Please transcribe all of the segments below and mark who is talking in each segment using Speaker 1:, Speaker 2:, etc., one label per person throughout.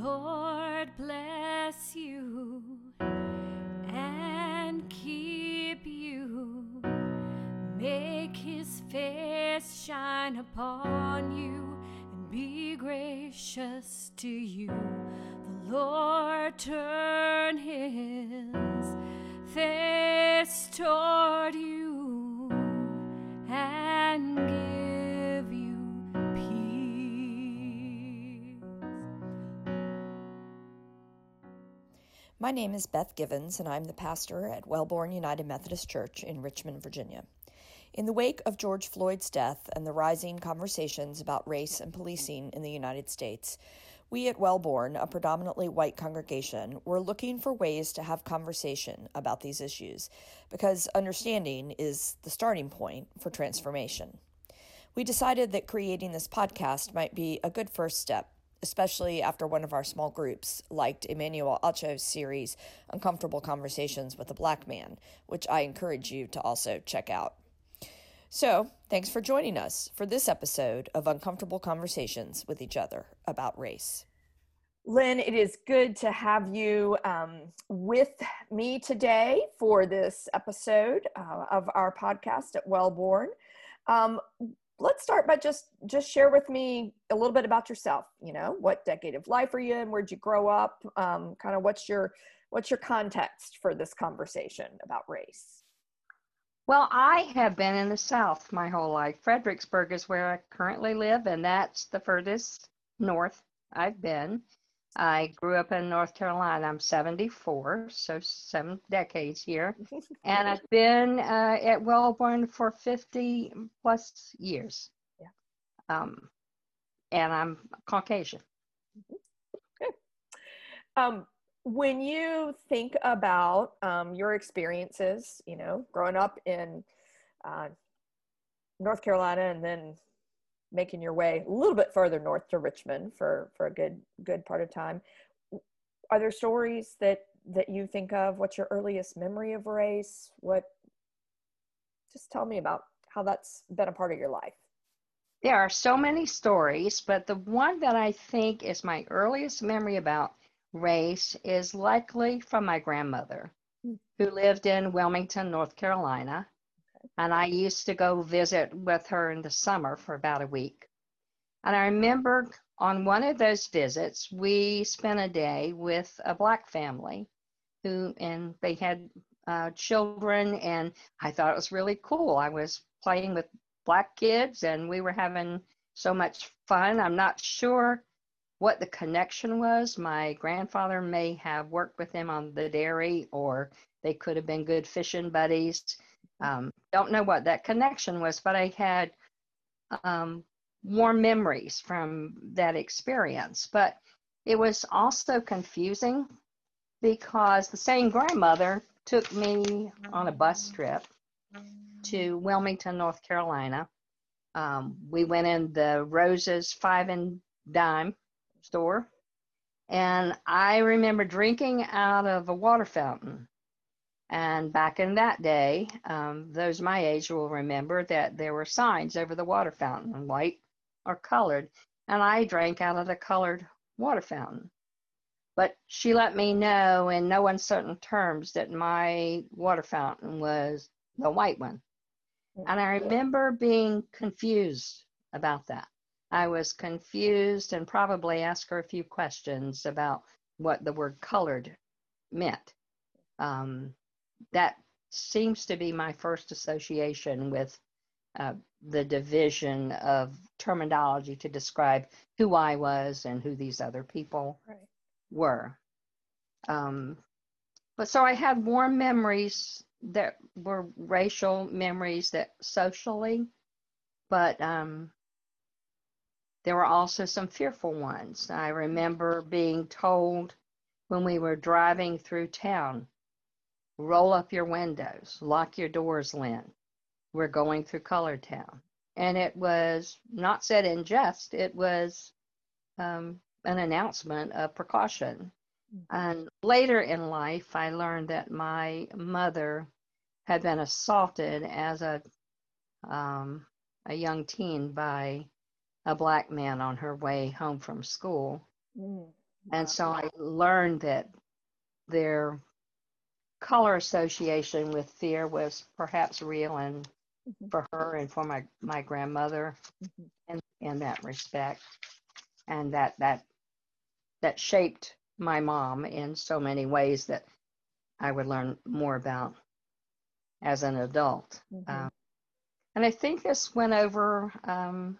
Speaker 1: Lord bless you and keep you. Make his face shine upon you and be gracious to you. The Lord turn his face toward you
Speaker 2: My name is Beth Givens, and I'm the pastor at Welborne United Methodist Church in Richmond, Virginia. In the wake of George Floyd's death and the rising conversations about race and policing in the United States, we at Welborne, a predominantly white congregation, were looking for ways to have conversation about these issues because understanding is the starting point for transformation. We decided that creating this podcast might be a good first step, especially after one of our small groups liked Emmanuel Acho's series, Uncomfortable Conversations with a Black Man, which I encourage you to also check out. So, thanks for joining us for this episode of Uncomfortable Conversations with Each Other about Race.
Speaker 3: Lynn, it is good to have you um, with me today for this episode uh, of our podcast at Welborne. Um, let's start by just just share with me a little bit about yourself. You know, what decade of life are you in? Where'd you grow up? Um, kind of what's your what's your context for this conversation about race?
Speaker 4: Well, I have been in the South my whole life. Fredericksburg is where I currently live, and that's the furthest north I've been. I grew up in North Carolina. I'm 74, so seven decades here. and I've been uh, at Welborne for 50 plus years. Yeah. Um, and I'm Caucasian.
Speaker 3: Good. Um, when you think about um, your experiences, you know, growing up in uh, North Carolina and then making your way a little bit further north to Richmond for for a good good part of time, are there stories that that you think of? What's your earliest memory of race? What? Just tell me about how that's been a part of your life.
Speaker 4: There are so many stories, but the one that I think is my earliest memory about race is likely from my grandmother, hmm. who lived in Wilmington, North Carolina. And I used to go visit with her in the summer for about a week. And I remember on one of those visits, we spent a day with a black family who, and they had uh, children, and I thought it was really cool. I was playing with black kids, and we were having so much fun. I'm not sure what the connection was. My grandfather may have worked with him on the dairy, or they could have been good fishing buddies. Um, don't know what that connection was, but I had um, warm memories from that experience. But it was also confusing because the same grandmother took me on a bus trip to Wilmington, North Carolina. Um, we went in the Roses Five and Dime store. And I remember drinking out of a water fountain. And back in that day, um, those my age will remember that there were signs over the water fountain, white or colored. And I drank out of the colored water fountain. But she let me know in no uncertain terms that my water fountain was the white one. And I remember being confused about that. I was confused and probably asked her a few questions about what the word colored meant. Um, that seems to be my first association with uh, the division of terminology to describe who I was and who these other people right. were. Um, but so I had warm memories that were racial memories that socially, but um, there were also some fearful ones. I remember being told when we were driving through town roll up your windows, lock your doors, Lynn. We're going through Color Town. And it was not said in jest, it was um, an announcement of precaution. Mm-hmm. And later in life, I learned that my mother had been assaulted as a um, a young teen by a black man on her way home from school. Mm. And so I learned that their color association with fear was perhaps real and
Speaker 3: Mhm.
Speaker 4: for her and for my, my grandmother
Speaker 3: Mhm.
Speaker 4: in, in that respect. And that that that shaped my mom in so many ways that I would learn more about as an adult.
Speaker 3: Mhm.
Speaker 4: Um, and I think this went over um,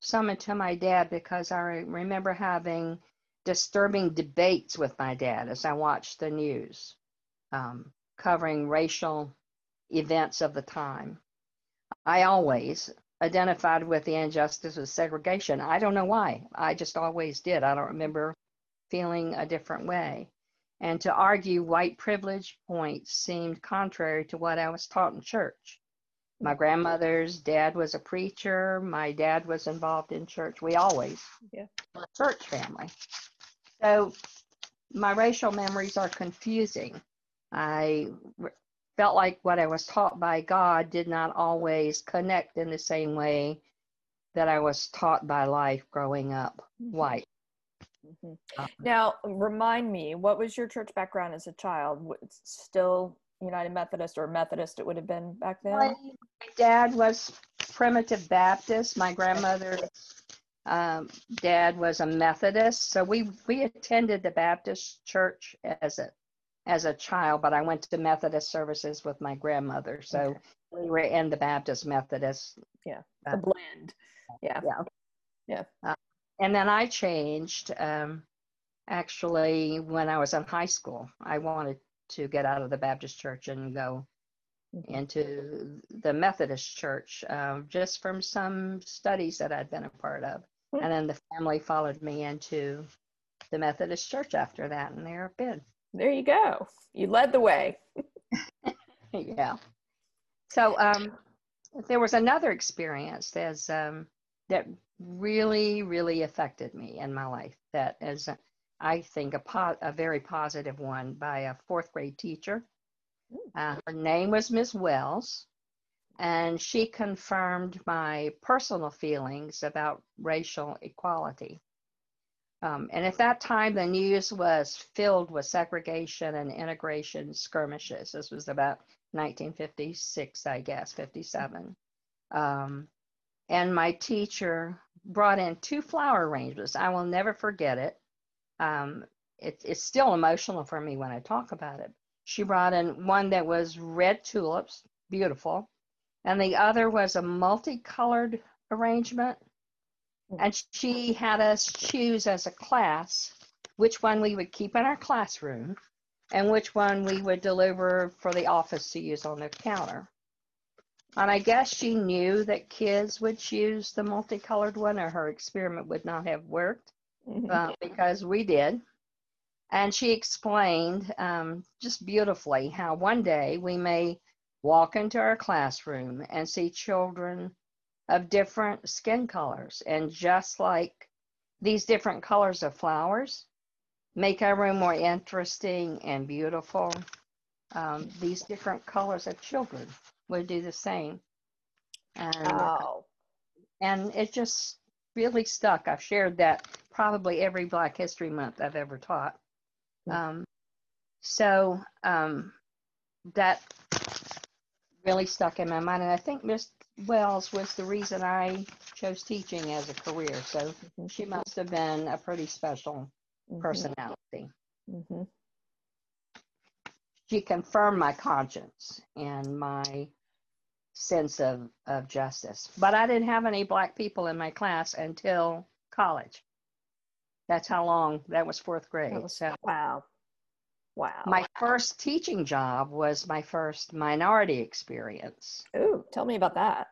Speaker 4: some into my dad because I remember having disturbing debates with my dad as I watched the news um, covering racial events of the time. I always identified with the injustice of segregation. I don't know why. I just always did. I don't remember feeling a different way. And to argue white privilege points seemed contrary to what I was taught in church. My grandmother's dad was a preacher. My dad was involved in church. We always
Speaker 3: Yeah.
Speaker 4: were a church family. So my racial memories are confusing. I felt like what I was taught by God did not always connect in the same way that I was taught by life growing up white.
Speaker 3: Mhm.
Speaker 4: Um,
Speaker 3: Now, remind me, what was your church background as a child? Still United Methodist or Methodist? It would have been back then.
Speaker 4: My dad was primitive Baptist. My grandmother's um, dad was a Methodist, so we we attended the Baptist church as a as a child. But I went to Methodist services with my grandmother, so
Speaker 3: Okay.
Speaker 4: we were in the Baptist Methodist.
Speaker 3: Yeah, The
Speaker 4: uh,
Speaker 3: blend. Yeah.
Speaker 4: Yeah.
Speaker 3: Yeah.
Speaker 4: Uh, and then I changed. Um, actually, when I was in high school, I wanted to get out of the Baptist church and go
Speaker 3: Mhm.
Speaker 4: into the Methodist church, um, just from some studies that I'd been a part of.
Speaker 3: Hmm.
Speaker 4: And then the family followed me into the Methodist church after that, and there I've been.
Speaker 3: There you go. You led the way.
Speaker 4: yeah. So um, there was another experience that's, um, that really, really affected me in my life. That is, I think, a, po- a very positive one by a fourth grade teacher. Uh, her name was Miss Wells, and she confirmed my personal feelings about racial equality. Um, and at that time, the news was filled with segregation and integration skirmishes. This was about 1956, I guess, 57. Um, and my teacher brought in two flower arrangements. I will never forget it. Um, it. It's still emotional for me when I talk about it. She brought in one that was red tulips, beautiful, and the other was a multicolored arrangement. And she had us choose as a class which one we would keep in our classroom and which one we would deliver for the office to use on their counter. And I guess she knew that kids would choose the multicolored one or her experiment would not have worked uh, because we did. And she explained um, just beautifully how one day we may walk into our classroom and see children of different skin colors. And just like these different colors of flowers make our room more interesting and beautiful, um, these different colors of children would do the same. And
Speaker 3: Wow.
Speaker 4: and it just really stuck. I've shared that probably every Black History Month I've ever taught. Um, so um, that really stuck in my mind, and I think Miss Wells was the reason I chose teaching as a career. So she must have been a pretty special
Speaker 3: Mhm.
Speaker 4: personality.
Speaker 3: Mhm.
Speaker 4: She confirmed my conscience and my sense of, of justice. But I didn't have any black people in my class until college. That's how long that was fourth grade.
Speaker 3: Was-
Speaker 4: so
Speaker 3: wow. Wow.
Speaker 4: my first teaching job was my first minority experience.
Speaker 3: Ooh, tell me about that.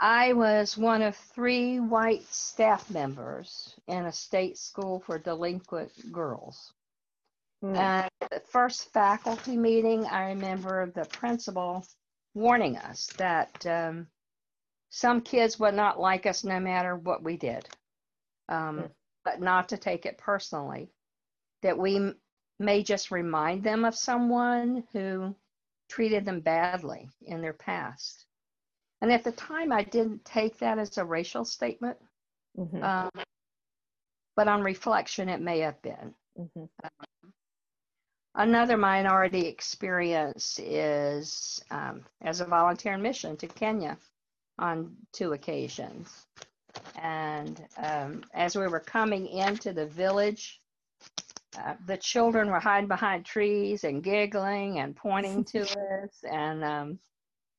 Speaker 4: I was one of three white staff members in a state school for delinquent girls.
Speaker 3: Mm.
Speaker 4: And the first faculty meeting, I remember the principal warning us that um, some kids would not like us no matter what we did, um,
Speaker 3: Mm.
Speaker 4: but not to take it personally. That we may just remind them of someone who treated them badly in their past. And at the time, I didn't take that as a racial statement.
Speaker 3: Mhm.
Speaker 4: Um, but on reflection, it may have been.
Speaker 3: Mm-hmm.
Speaker 4: Another minority experience is um, as a volunteer in mission to Kenya on two occasions. And um, as we were coming into the village, uh, the children were hiding behind trees and giggling and pointing to us. And um,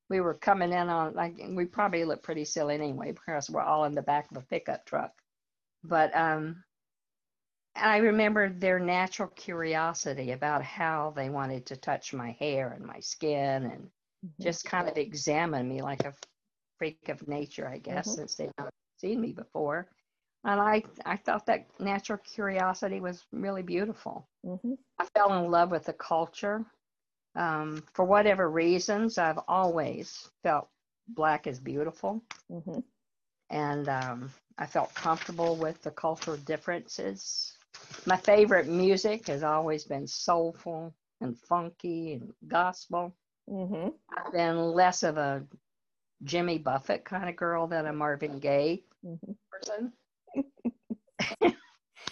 Speaker 4: we were coming in on, like, we probably looked pretty silly anyway because we're all in the back of a pickup truck. But um, I remember their natural curiosity about how they wanted to touch my hair and my skin and
Speaker 3: Mm-hmm.
Speaker 4: just kind of examine me like a freak of nature, I guess,
Speaker 3: Mhm.
Speaker 4: since they'd not seen me before. And I, I thought that natural curiosity was really beautiful.
Speaker 3: Mm-hmm.
Speaker 4: I fell in love with the culture. Um, for whatever reasons, I've always felt black is beautiful.
Speaker 3: Mm-hmm.
Speaker 4: And um, I felt comfortable with the cultural differences. My favorite music has always been soulful and funky and gospel.
Speaker 3: Mm-hmm.
Speaker 4: I've been less of a Jimmy Buffett kind of girl than a Marvin Gaye
Speaker 3: Mm-hmm.
Speaker 4: person.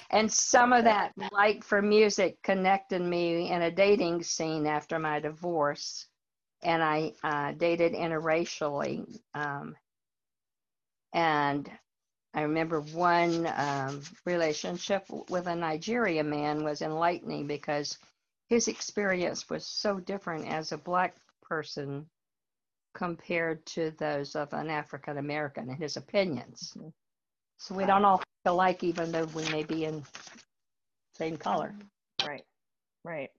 Speaker 4: And some of that like for music connected me in a dating scene after my divorce. And I uh, dated interracially. Um, and I remember one um, relationship with a Nigerian man was enlightening because his experience was so different as a black person compared to those of an African American and his opinions. So we don't all feel alike, even though we may be in same color.
Speaker 3: Right. Right.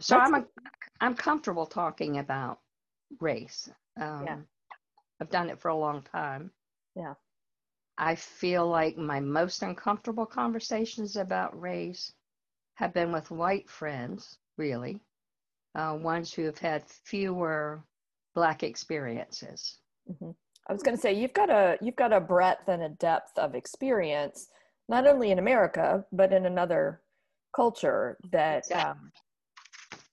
Speaker 4: So
Speaker 3: That's
Speaker 4: I'm a, I'm comfortable talking about race. Um,
Speaker 3: Yeah.
Speaker 4: I've done it for a long time.
Speaker 3: Yeah.
Speaker 4: I feel like my most uncomfortable conversations about race have been with white friends, really, uh, ones who have had fewer black experiences.
Speaker 3: hmm I was going to say you've got a you've got a breadth and a depth of experience, not only in America but in another culture that um,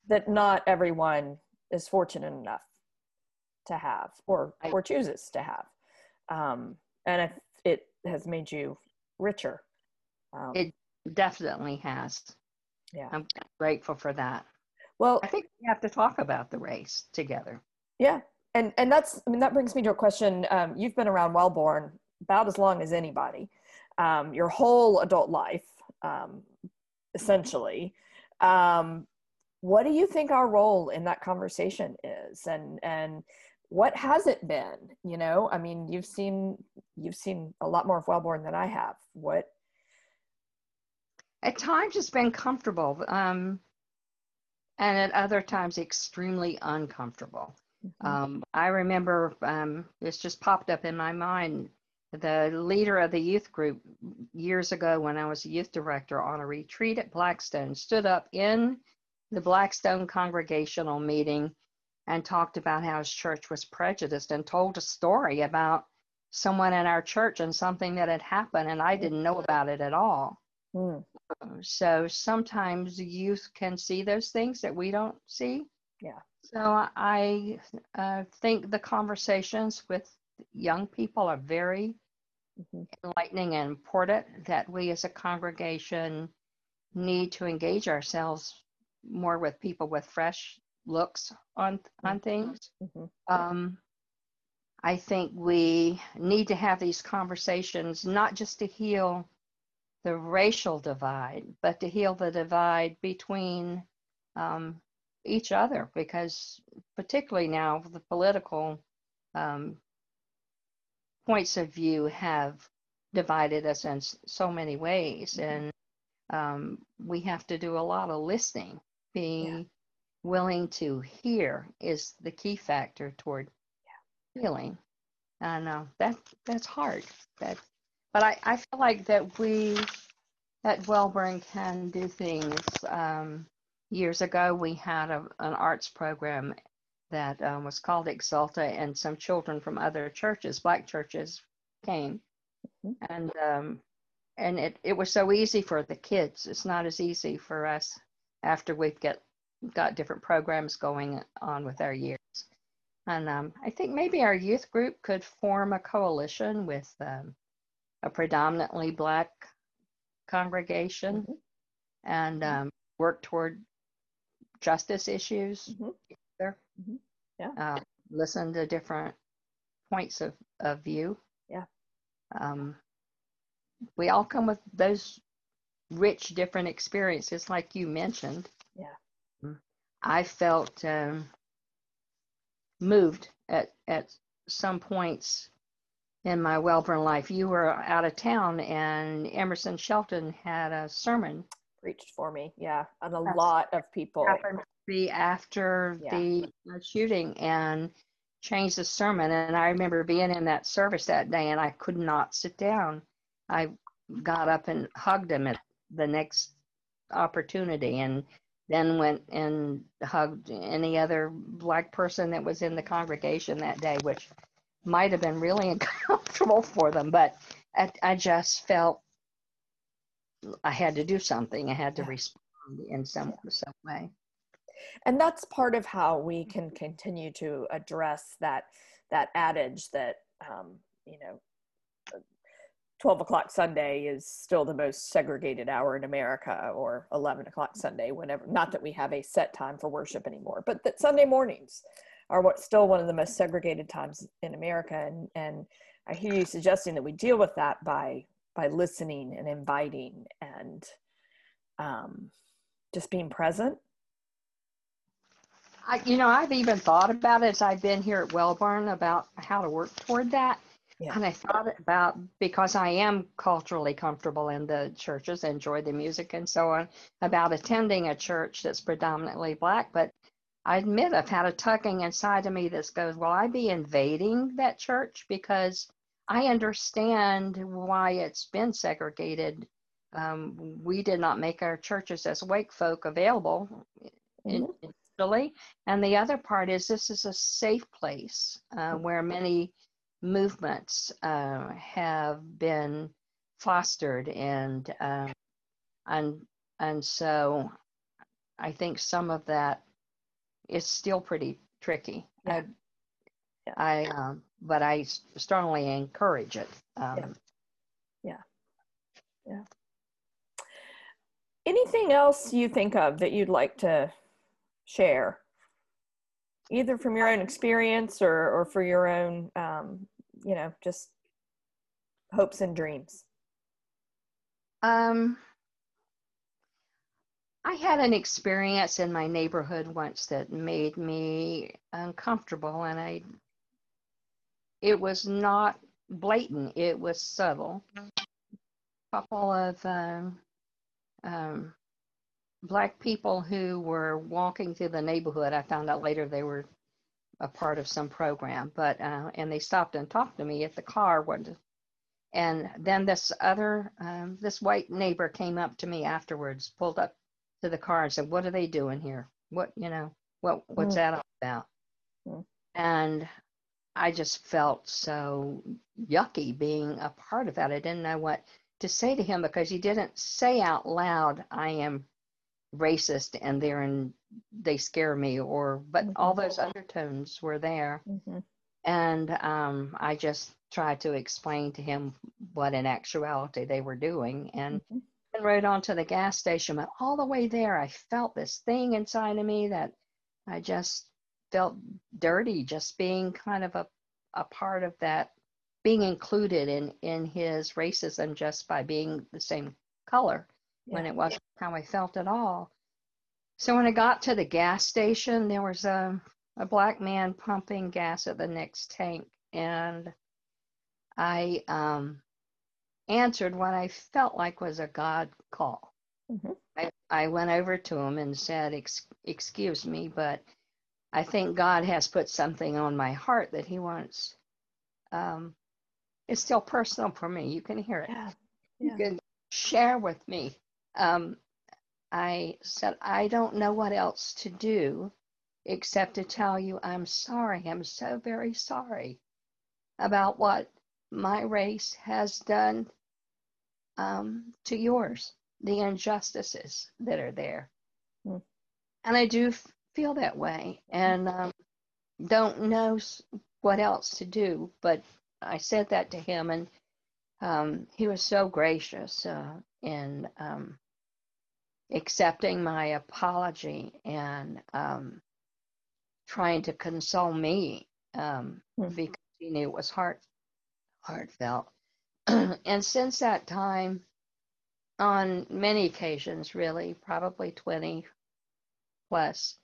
Speaker 3: that not everyone is fortunate enough to have or or chooses to have, um, and it has made you richer. Um,
Speaker 4: It definitely has.
Speaker 3: yeah.
Speaker 4: I'm grateful for that.
Speaker 3: Well,
Speaker 4: I think we have to talk about the race together.
Speaker 3: Yeah, and and that's I mean that brings me to a question. Um, you've been around Welborne about as long as anybody, um, your whole adult life, um, essentially. Um, what do you think our role in that conversation is, and and what has it been? You know, I mean, you've seen you've seen a lot more of Welborne than I have. What?
Speaker 4: At times it's been comfortable, um, and at other times extremely uncomfortable. Um, I remember um, this just popped up in my mind. The leader of the youth group years ago, when I was a youth director on a retreat at Blackstone, stood up in the Blackstone congregational meeting and talked about how his church was prejudiced and told a story about someone in our church and something that had happened, and I didn't know about it at all.
Speaker 3: Mm,
Speaker 4: So sometimes youth can see those things that we don't see.
Speaker 3: Yeah.
Speaker 4: So I uh, think the conversations with young people are very
Speaker 3: mhm,
Speaker 4: enlightening and important that we as a congregation need to engage ourselves more with people with fresh looks on on things.
Speaker 3: mhm,
Speaker 4: Um, I think we need to have these conversations not just to heal the racial divide, but to heal the divide between um, each other, because particularly now the political um, points of view have divided us in so many ways, and um, we have to do a lot of listening. Being willing to hear is the key factor toward healing. And uh, that that's hard. That, but I, I feel like that we at Welborne can do things. Um, years ago, we had a, an arts program that um, was called Exalta, and some children from other churches, black churches, came,
Speaker 3: Mhm.
Speaker 4: and um, and it, it was so easy for the kids. It's not as easy for us after we've got got different programs going on with our years. And um, I think maybe our youth group could form a coalition with um, a predominantly black congregation
Speaker 3: Mhm.
Speaker 4: and um, worked toward justice issues
Speaker 3: Mhm.
Speaker 4: there.
Speaker 3: Mhm. Yeah.
Speaker 4: Uh, listen to different points of, of view.
Speaker 3: Yeah.
Speaker 4: Um, we all come with those rich, different experiences, like you mentioned.
Speaker 3: Yeah.
Speaker 4: Mm. I felt um, moved at at some points in my Welborne life. You were out of town, and Emerson Shelton had a sermon.
Speaker 3: Preached for me. Yeah. And a
Speaker 4: Yes.
Speaker 3: lot of people.
Speaker 4: Happened to be after
Speaker 3: Yeah.
Speaker 4: the shooting and changed the sermon. And I remember being in that service that day, and I could not sit down. I got up and hugged him at the next opportunity, and then went and hugged any other black person that was in the congregation that day, which might have been really uncomfortable for them. But I, I just felt I had to do something. I had to
Speaker 3: Yeah.
Speaker 4: respond in some some way.
Speaker 3: and that's part of how we can continue to address that that adage that um, you know 12 o'clock sunday is still the most segregated hour in america or 11 o'clock sunday whenever not that we have a set time for worship anymore but that sunday mornings are what still one of the most segregated times in america and and i hear you suggesting that we deal with that by by listening and inviting and um, just being present
Speaker 4: I, you know, I've even thought about it as I've been here at Welborne about how to work toward that.
Speaker 3: Yeah.
Speaker 4: And I thought about because I am culturally comfortable in the churches, enjoy the music and so on, about attending a church that's predominantly black. But I admit I've had a tugging inside of me that goes, Will I be invading that church? Because I understand why it's been segregated. Um, we did not make our churches as white folk available in- initially. And the other part is this is a safe place uh, where many movements uh, have been fostered and um, and and so I think some of that is still pretty tricky.
Speaker 3: Yeah.
Speaker 4: I, I um, but I strongly encourage it. Um, yeah. Yeah.
Speaker 3: anything else you think of that you'd like to share either from your own experience or or for your own um, you know just hopes and dreams
Speaker 4: Um, I had an experience in my neighborhood once that made me uncomfortable, and I, it was not blatant, it was subtle. A couple of um, um, black people who were walking through the neighborhood, I found out later they were a part of some program, but, uh, and they stopped and talked to me at the car. What, and then this other, um, this white neighbor came up to me afterwards, pulled up to the car and said, "What are they doing here? What, you know, what, what's
Speaker 3: Mm.
Speaker 4: that all about?"
Speaker 3: Mm.
Speaker 4: And I just felt so yucky being a part of that. I didn't know what to say to him because he didn't say out loud, "I am racist," and they're in, they scare me, or but all
Speaker 3: Mhm.
Speaker 4: those undertones were there.
Speaker 3: mm-hmm.
Speaker 4: And um, I just tried to explain to him what in actuality they were doing and
Speaker 3: Mhm.
Speaker 4: then rode on to the gas station. But all the way there, I felt this thing inside of me that I just felt dirty just being kind of a, a part of that, being included in, in his racism just by being the same color when it wasn't how I felt at all. So when I got to the gas station, there was a, a black man pumping gas at the next tank, and I um, answered what I felt like was a God call.
Speaker 3: Mhm.
Speaker 4: I, I went over to him and said, Ex- Excuse me, but I think God has put something on my heart that He wants. Um, it's still personal for me. You can hear it
Speaker 3: yeah
Speaker 4: you can share with me. Um, I said, I don't know what else to do except to tell you I'm sorry. I'm so very sorry about what my race has done um, to yours, the injustices that are there.
Speaker 3: Hmm.
Speaker 4: And I do feel that way and um, don't know what else to do. But I said that to him, and um, he was so gracious uh, in um, accepting my apology and um, trying to console me um, mm-hmm. because he knew it was heart heartfelt. and since that time, on many occasions, really, probably 20 plus,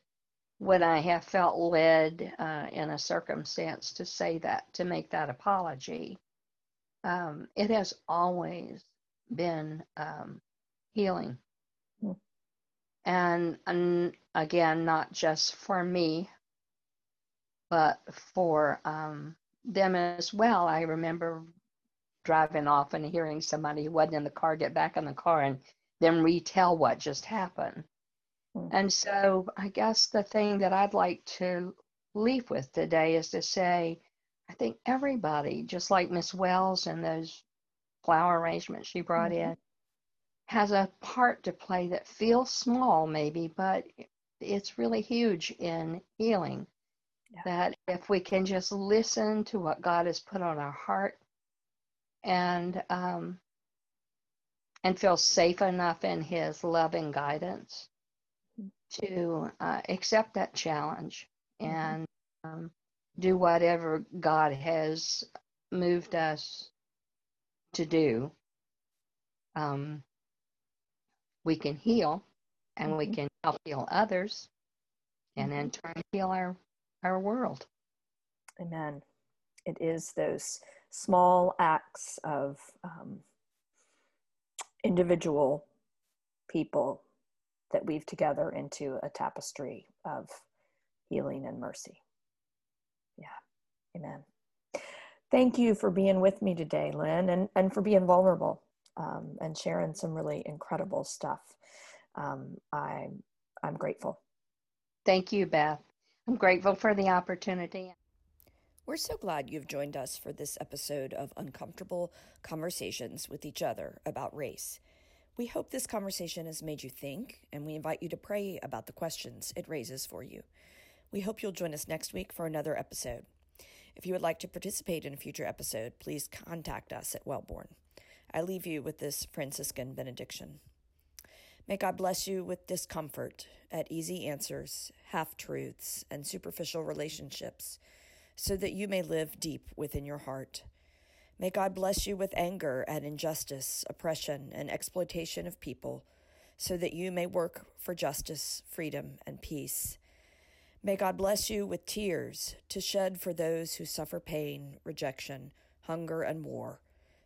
Speaker 4: when I have felt led uh, in a circumstance to say that, to make that apology, um, it has always been um, healing. Mm. And, and, again, not just for me, but for um, them as well. I remember driving off and hearing somebody who wasn't in the car get back in the car and then retell what just happened. Mm. And so I guess the thing that I'd like to leave with today is to say, I think everybody, just like Miss Wells and those flower arrangements she brought mm-hmm. in, has a part to play that feels small, maybe, but it's really huge in healing. Yeah. That if we can just listen to what God has put on our heart and um, and feel safe enough in His loving guidance mm-hmm. To uh, accept that challenge mm-hmm. and um, do whatever God has moved us to do, um, we can heal and mm-hmm. we can help heal others and in mm-hmm. turn heal our, our world.
Speaker 3: Amen. It is those small acts of um, individual people that weave together into a tapestry of healing and mercy. Yeah. Amen. Thank you for being with me today, Lynn, and, and for being vulnerable um, and sharing some really incredible stuff. Um, I'm, I'm grateful.
Speaker 4: Thank you, Beth. I'm grateful for the opportunity.
Speaker 2: We're so glad you've joined us for this episode of Uncomfortable Conversations with Each Other about race. We hope this conversation has made you think, and we invite you to pray about the questions it raises for you. We hope you'll join us next week for another episode. If you would like to participate in a future episode, please contact us at Welborne. I leave you with this Franciscan benediction. May God bless you with discomfort at easy answers, half truths, and superficial relationships, so that you may live deep within your heart. May God bless you with anger at injustice, oppression, and exploitation of people, so that you may work for justice, freedom, and peace. May God bless you with tears to shed for those who suffer pain, rejection, hunger, and war,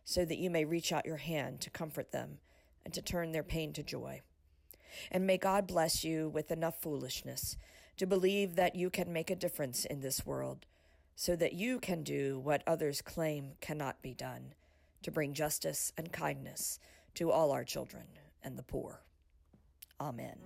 Speaker 2: so that you may reach out your hand to comfort them and to turn their pain to joy. And may God bless you with enough foolishness to believe that you can make a difference in this world, so that you can do what others claim cannot be done to bring justice and kindness to all our children and the poor. Amen.